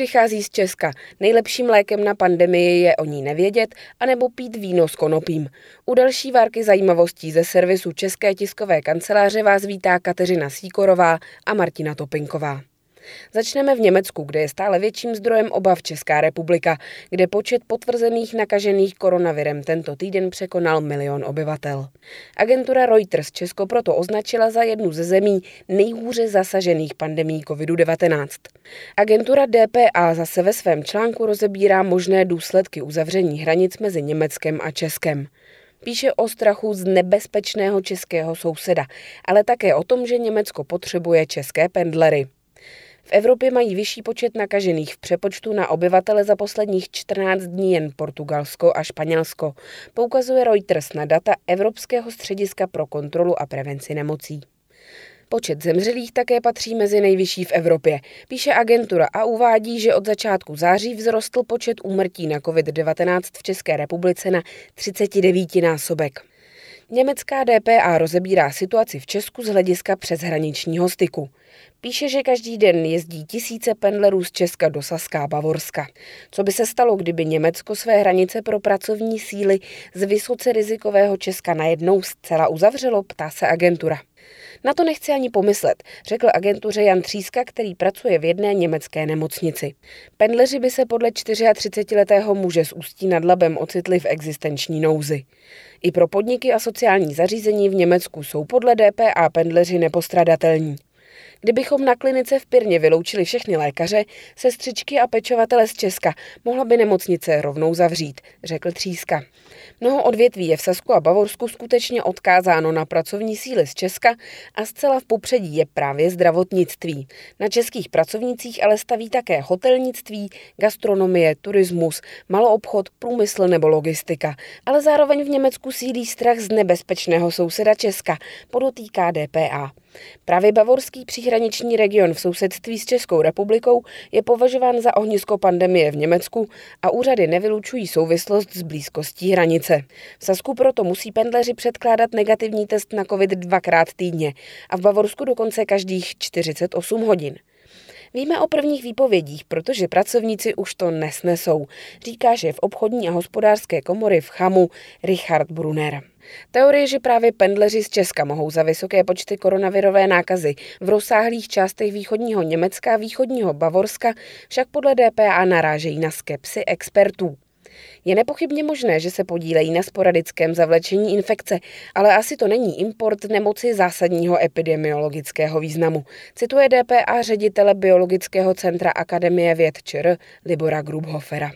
přichází z Česka. Nejlepším lékem na pandemii je o ní nevědět, anebo pít víno s konopím. U další várky zajímavostí ze servisu České tiskové kanceláře vás vítá Kateřina Síkorová a Martina Topinková. Začneme v Německu, kde je stále větším zdrojem obav Česká republika, kde počet potvrzených nakažených koronavirem tento týden překonal milion obyvatel. Agentura Reuters Česko proto označila za jednu ze zemí nejhůře zasažených pandemí COVID-19. Agentura DPA zase ve svém článku rozebírá možné důsledky uzavření hranic mezi Německem a Českem. Píše o strachu z nebezpečného českého souseda, ale také o tom, že Německo potřebuje české pendlery. V Evropě mají vyšší počet nakažených v přepočtu na obyvatele za posledních 14 dní jen Portugalsko a Španělsko, poukazuje Reuters na data Evropského střediska pro kontrolu a prevenci nemocí. Počet zemřelých také patří mezi nejvyšší v Evropě, píše agentura a uvádí, že od začátku září vzrostl počet úmrtí na COVID-19 v České republice na 39 násobek. Německá DPA rozebírá situaci v Česku z hlediska přeshraničního styku. Píše, že každý den jezdí tisíce pendlerů z Česka do Saská Bavorska. Co by se stalo, kdyby Německo své hranice pro pracovní síly z vysoce rizikového Česka najednou zcela uzavřelo, ptá se agentura. Na to nechci ani pomyslet, řekl agentuře Jan Tříska, který pracuje v jedné německé nemocnici. Pendleři by se podle 34-letého muže z Ústí nad Labem ocitli v existenční nouzi. I pro podniky a sociální zařízení v Německu jsou podle DPA pendleři nepostradatelní. Kdybychom na klinice v Pirně vyloučili všechny lékaře, sestřičky a pečovatele z Česka, mohla by nemocnice rovnou zavřít, řekl Tříska. Mnoho odvětví je v Sasku a Bavorsku skutečně odkázáno na pracovní síly z Česka a zcela v popředí je právě zdravotnictví. Na českých pracovnících ale staví také hotelnictví, gastronomie, turismus, maloobchod, průmysl nebo logistika. Ale zároveň v Německu sílí strach z nebezpečného souseda Česka, podotýká DPA. Právě bavorský příhraniční region v sousedství s Českou republikou je považován za ohnisko pandemie v Německu a úřady nevylučují souvislost s blízkostí hranice. V Sasku proto musí pendleři předkládat negativní test na COVID dvakrát týdně a v Bavorsku dokonce každých 48 hodin. Víme o prvních výpovědích, protože pracovníci už to nesnesou, říká šéf obchodní a hospodářské komory v Chamu Richard Brunner. Teorie, že právě pendleři z Česka mohou za vysoké počty koronavirové nákazy v rozsáhlých částech východního Německa a východního Bavorska však podle DPA narážejí na skepsy expertů. Je nepochybně možné, že se podílejí na sporadickém zavlečení infekce, ale asi to není import nemoci zásadního epidemiologického významu, cituje DPA ředitele Biologického centra Akademie věd ČR Libora Grubhofera.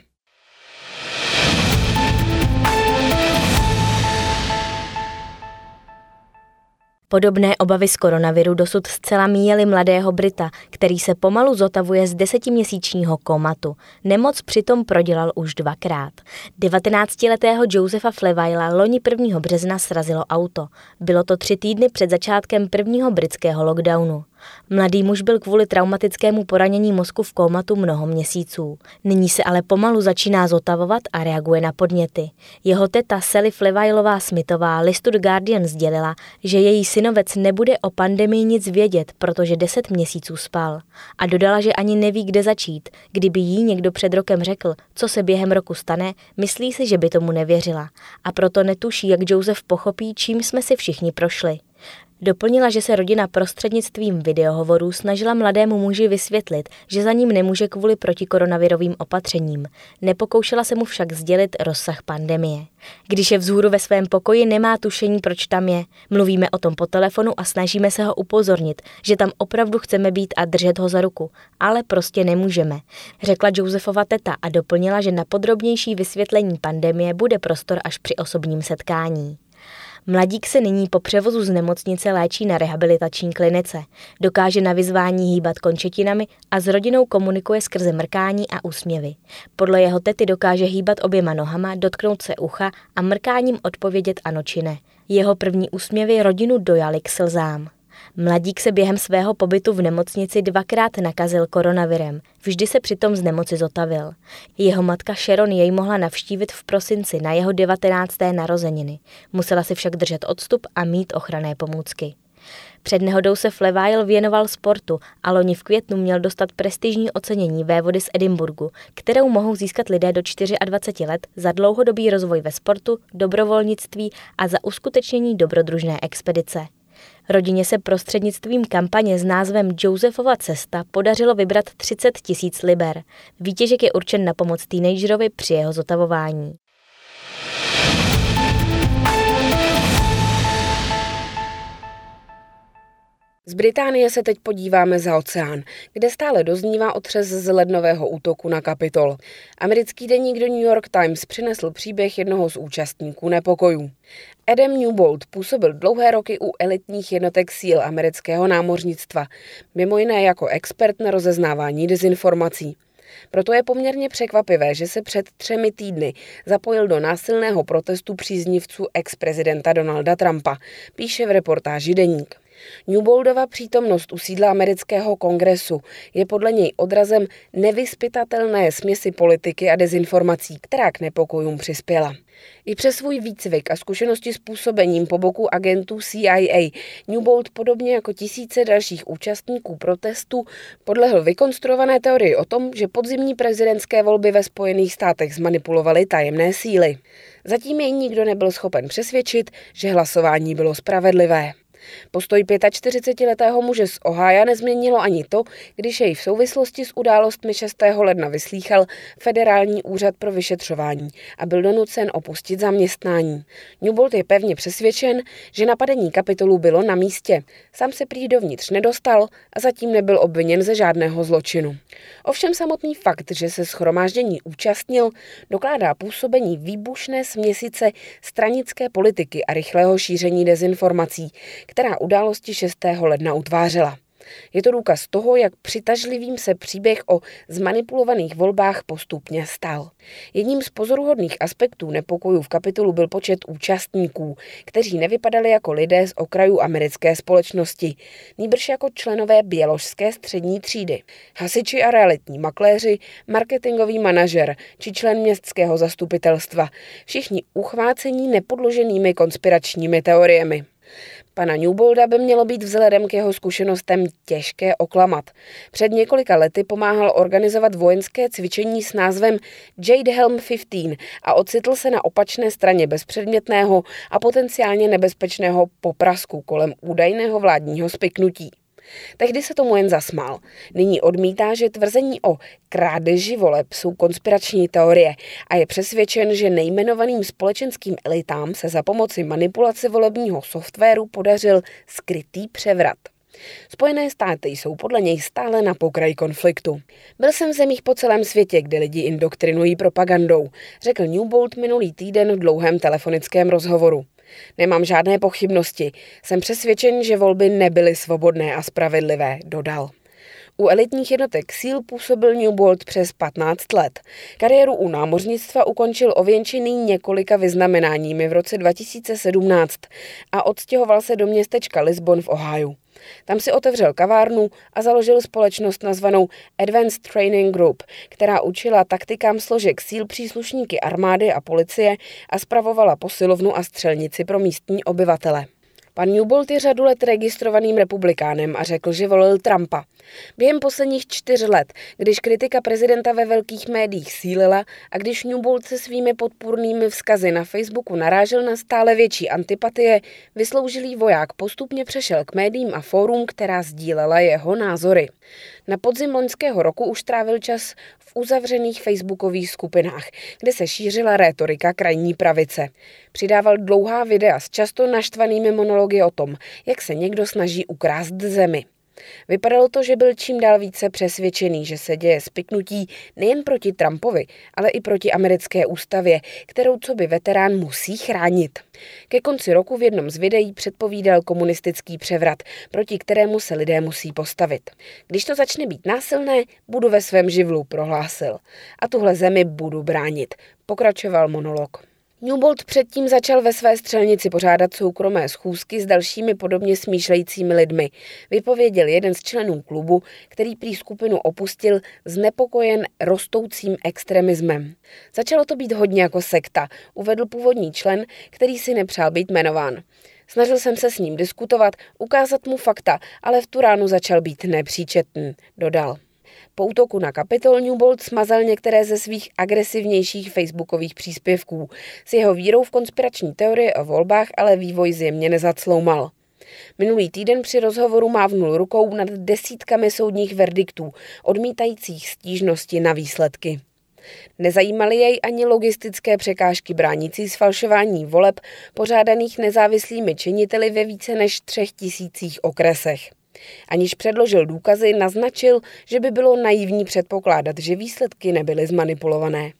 Podobné obavy z koronaviru dosud zcela míjeli mladého Brita, který se pomalu zotavuje z desetiměsíčního komatu. Nemoc přitom prodělal už dvakrát. 19-letého Josefa Flevaila loni 1. března srazilo auto. Bylo to tři týdny před začátkem prvního britského lockdownu. Mladý muž byl kvůli traumatickému poranění mozku v kómatu mnoho měsíců. Nyní se ale pomalu začíná zotavovat a reaguje na podněty. Jeho teta Sally Flevailová Smithová listu The Guardian sdělila, že její synovec nebude o pandemii nic vědět, protože 10 měsíců spal. A dodala, že ani neví, kde začít. Kdyby jí někdo před rokem řekl, co se během roku stane, myslí si, že by tomu nevěřila. A proto netuší, jak Joseph pochopí, čím jsme si všichni prošli. Doplnila, že se rodina prostřednictvím videohovorů snažila mladému muži vysvětlit, že za ním nemůže kvůli protikoronavirovým opatřením. Nepokoušela se mu však sdělit rozsah pandemie. Když je vzhůru ve svém pokoji, nemá tušení, proč tam je. Mluvíme o tom po telefonu a snažíme se ho upozornit, že tam opravdu chceme být a držet ho za ruku, ale prostě nemůžeme, řekla Josefova teta a doplnila, že na podrobnější vysvětlení pandemie bude prostor až při osobním setkání. Mladík se nyní po převozu z nemocnice léčí na rehabilitační klinice. Dokáže na vyzvání hýbat končetinami a s rodinou komunikuje skrze mrkání a úsměvy. Podle jeho tety dokáže hýbat oběma nohama, dotknout se ucha a mrkáním odpovědět ano či ne. Jeho první úsměvy rodinu dojali k slzám. Mladík se během svého pobytu v nemocnici dvakrát nakazil koronavirem. Vždy se přitom z nemoci zotavil. Jeho matka Sharon jej mohla navštívit v prosinci na jeho 19. narozeniny. Musela si však držet odstup a mít ochranné pomůcky. Před nehodou se Flevail věnoval sportu a loni v květnu měl dostat prestižní ocenění vévody z Edinburgu, kterou mohou získat lidé do 24 let za dlouhodobý rozvoj ve sportu, dobrovolnictví a za uskutečnění dobrodružné expedice. Rodině se prostřednictvím kampaně s názvem Josefova cesta podařilo vybrat 30 tisíc liber. Výtěžek je určen na pomoc teenagerovi při jeho zotavování. Británie se teď podíváme za oceán, kde stále doznívá otřes z lednového útoku na Kapitol. Americký deník do New York Times přinesl příběh jednoho z účastníků nepokojů. Adam Newbold působil dlouhé roky u elitních jednotek síl amerického námořnictva, mimo jiné jako expert na rozeznávání dezinformací. Proto je poměrně překvapivé, že se před třemi týdny zapojil do násilného protestu příznivců ex-prezidenta Donalda Trumpa, píše v reportáži Deník. Newboldova přítomnost u sídla amerického kongresu je podle něj odrazem nevyspytatelné směsi politiky a dezinformací, která k nepokojům přispěla. I přes svůj výcvik a zkušenosti s působením po boku agentů CIA Newbold podobně jako tisíce dalších účastníků protestu podlehl vykonstruované teorii o tom, že podzimní prezidentské volby ve Spojených státech zmanipulovaly tajemné síly. Zatím jej nikdo nebyl schopen přesvědčit, že hlasování bylo spravedlivé. Postoj 45-letého muže z Ohája nezměnilo ani to, když jej v souvislosti s událostmi 6. ledna vyslýchal Federální úřad pro vyšetřování a byl donucen opustit zaměstnání. Newbold je pevně přesvědčen, že napadení kapitolu bylo na místě. Sám se prý dovnitř nedostal a zatím nebyl obviněn ze žádného zločinu. Ovšem samotný fakt, že se schromáždění účastnil, dokládá působení výbušné směsice stranické politiky a rychlého šíření dezinformací, která události 6. ledna utvářela. Je to důkaz toho, jak přitažlivým se příběh o zmanipulovaných volbách postupně stal. Jedním z pozoruhodných aspektů nepokojů v kapitolu byl počet účastníků, kteří nevypadali jako lidé z okrajů americké společnosti, nýbrž jako členové běložské střední třídy. Hasiči a realitní makléři, marketingový manažer či člen městského zastupitelstva, všichni uchvácení nepodloženými konspiračními teoriemi. Pana Newbolda by mělo být vzhledem k jeho zkušenostem těžké oklamat. Před několika lety pomáhal organizovat vojenské cvičení s názvem Jade Helm 15 a ocitl se na opačné straně bezpředmětného a potenciálně nebezpečného poprasku kolem údajného vládního spiknutí. Tehdy se tomu jen zasmál. Nyní odmítá, že tvrzení o krádeži voleb jsou konspirační teorie a je přesvědčen, že nejmenovaným společenským elitám se za pomoci manipulace volebního softwaru podařil skrytý převrat. Spojené státy jsou podle něj stále na pokraji konfliktu. Byl jsem v zemích po celém světě, kde lidi indoktrinují propagandou, řekl Newbold minulý týden v dlouhém telefonickém rozhovoru. Nemám žádné pochybnosti. Jsem přesvědčen, že volby nebyly svobodné a spravedlivé, dodal. U elitních jednotek síl působil Newbold přes 15 let. Kariéru u námořnictva ukončil ověnčený několika vyznamenáními v roce 2017 a odstěhoval se do městečka Lisbon v Ohio. Tam si otevřel kavárnu a založil společnost nazvanou Advanced Training Group, která učila taktikám složek síl příslušníky armády a policie a spravovala posilovnu a střelnici pro místní obyvatele. Pan Newbold je řadu let registrovaným republikánem a řekl, že volil Trumpa. Během posledních čtyř let, když kritika prezidenta ve velkých médiích sílila a když Newbold se svými podpůrnými vzkazy na Facebooku narážel na stále větší antipatie, vysloužilý voják postupně přešel k médiím a fórum, která sdílela jeho názory. Na podzim loňského roku už trávil čas v uzavřených facebookových skupinách, kde se šířila rétorika krajní pravice. Přidával dlouhá videa s často naštvanými monology o tom, jak se někdo snaží ukrást zemi. Vypadalo to, že byl čím dál více přesvědčený, že se děje spiknutí nejen proti Trumpovi, ale i proti americké ústavě, kterou co by veterán musí chránit. Ke konci roku v jednom z videí předpovídal komunistický převrat, proti kterému se lidé musí postavit. Když to začne být násilné, budu ve svém živlu, prohlásil. A tuhle zemi budu bránit, pokračoval monolog. Newbold předtím začal ve své střelnici pořádat soukromé schůzky s dalšími podobně smýšlejícími lidmi. Vypověděl jeden z členů klubu, který prý skupinu opustil znepokojen rostoucím extremismem. Začalo to být hodně jako sekta, uvedl původní člen, který si nepřál být jmenován. Snažil jsem se s ním diskutovat, ukázat mu fakta, ale v tu ránu začal být nepříčetný, dodal. Po útoku na Capitol Newbold smazal některé ze svých agresivnějších facebookových příspěvků. S jeho vírou v konspirační teorie o volbách ale vývoj zjemně nezacloumal. Minulý týden při rozhovoru mávnul rukou nad desítkami soudních verdiktů, odmítajících stížnosti na výsledky. Nezajímaly jej ani logistické překážky bránící sfalšování voleb pořádaných nezávislými činiteli ve více než třech tisících okresech. Aniž předložil důkazy, naznačil, že by bylo naivní předpokládat, že výsledky nebyly zmanipulované.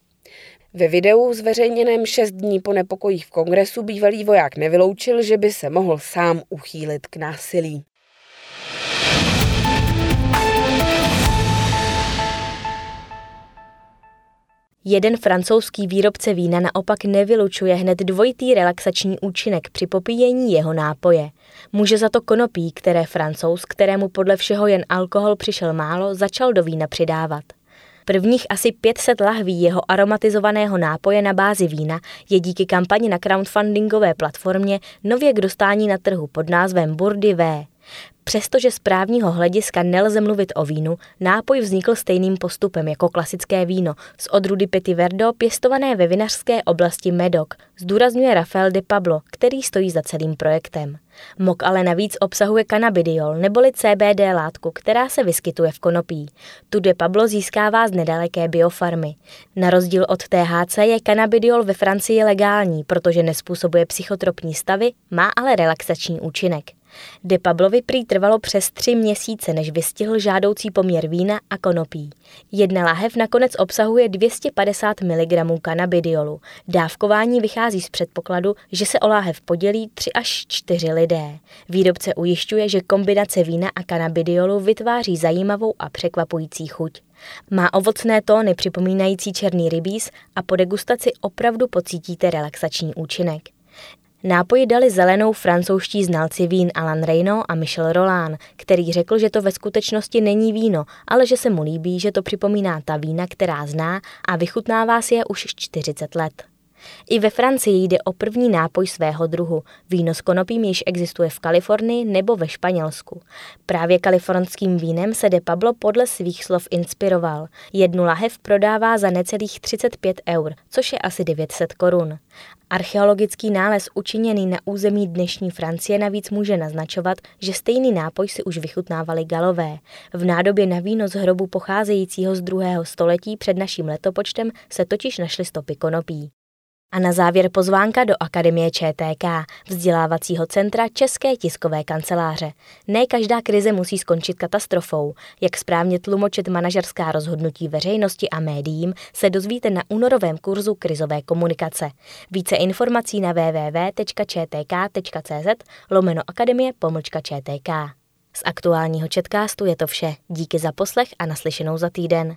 Ve videu zveřejněném šest dní po nepokojích v kongresu bývalý voják nevyloučil, že by se mohl sám uchýlit k násilí. Jeden francouzský výrobce vína naopak nevylučuje hned dvojitý relaxační účinek při popíjení jeho nápoje. Může za to konopí, které francouz, kterému podle všeho jen alkohol přišel málo, začal do vína přidávat. Prvních asi 500 lahví jeho aromatizovaného nápoje na bázi vína je díky kampani na crowdfundingové platformě nově k dostání na trhu pod názvem Burdy V. Přestože z právního hlediska nelze mluvit o vínu, nápoj vznikl stejným postupem jako klasické víno z odrudy Petit Verdo pěstované ve vinařské oblasti Medoc, zdůrazňuje Rafael de Pablo, který stojí za celým projektem. Mok ale navíc obsahuje cannabidiol neboli CBD látku, která se vyskytuje v konopí. Tu de Pablo získává z nedaleké biofarmy. Na rozdíl od THC je cannabidiol ve Francii legální, protože nespůsobuje psychotropní stavy, má ale relaxační účinek. De Pablovi prý trvalo přes tři měsíce, než vystihl žádoucí poměr vína a konopí. Jedna lahev nakonec obsahuje 250 mg kanabidiolu. Dávkování vychází z předpokladu, že se o láhev podělí 3 až 4 lidé. Výrobce ujišťuje, že kombinace vína a kanabidiolu vytváří zajímavou a překvapující chuť. Má ovocné tóny připomínající černý rybíz a po degustaci opravdu pocítíte relaxační účinek. Nápoji dali zelenou francouzští znalci vín Alan Reyno a Michel Roland, který řekl, že to ve skutečnosti není víno, ale že se mu líbí, že to připomíná ta vína, která zná a vychutnává si je už 40 let. I ve Francii jde o první nápoj svého druhu. Víno s konopím již existuje v Kalifornii nebo ve Španělsku. Právě kalifornským vínem se de Pablo podle svých slov inspiroval. Jednu lahev prodává za necelých 35 eur, což je asi 900 korun. Archeologický nález učiněný na území dnešní Francie navíc může naznačovat, že stejný nápoj si už vychutnávali galové. V nádobě na víno z hrobu pocházejícího z druhého století před naším letopočtem se totiž našly stopy konopí. A na závěr pozvánka do Akademie ČTK, vzdělávacího centra České tiskové kanceláře. Ne každá krize musí skončit katastrofou. Jak správně tlumočit manažerská rozhodnutí veřejnosti a médiím, se dozvíte na únorovém kurzu krizové komunikace. Více informací na www.čtk.cz lomeno akademie pomlčka ČTK. Z aktuálního četkástu je to vše. Díky za poslech a naslyšenou za týden.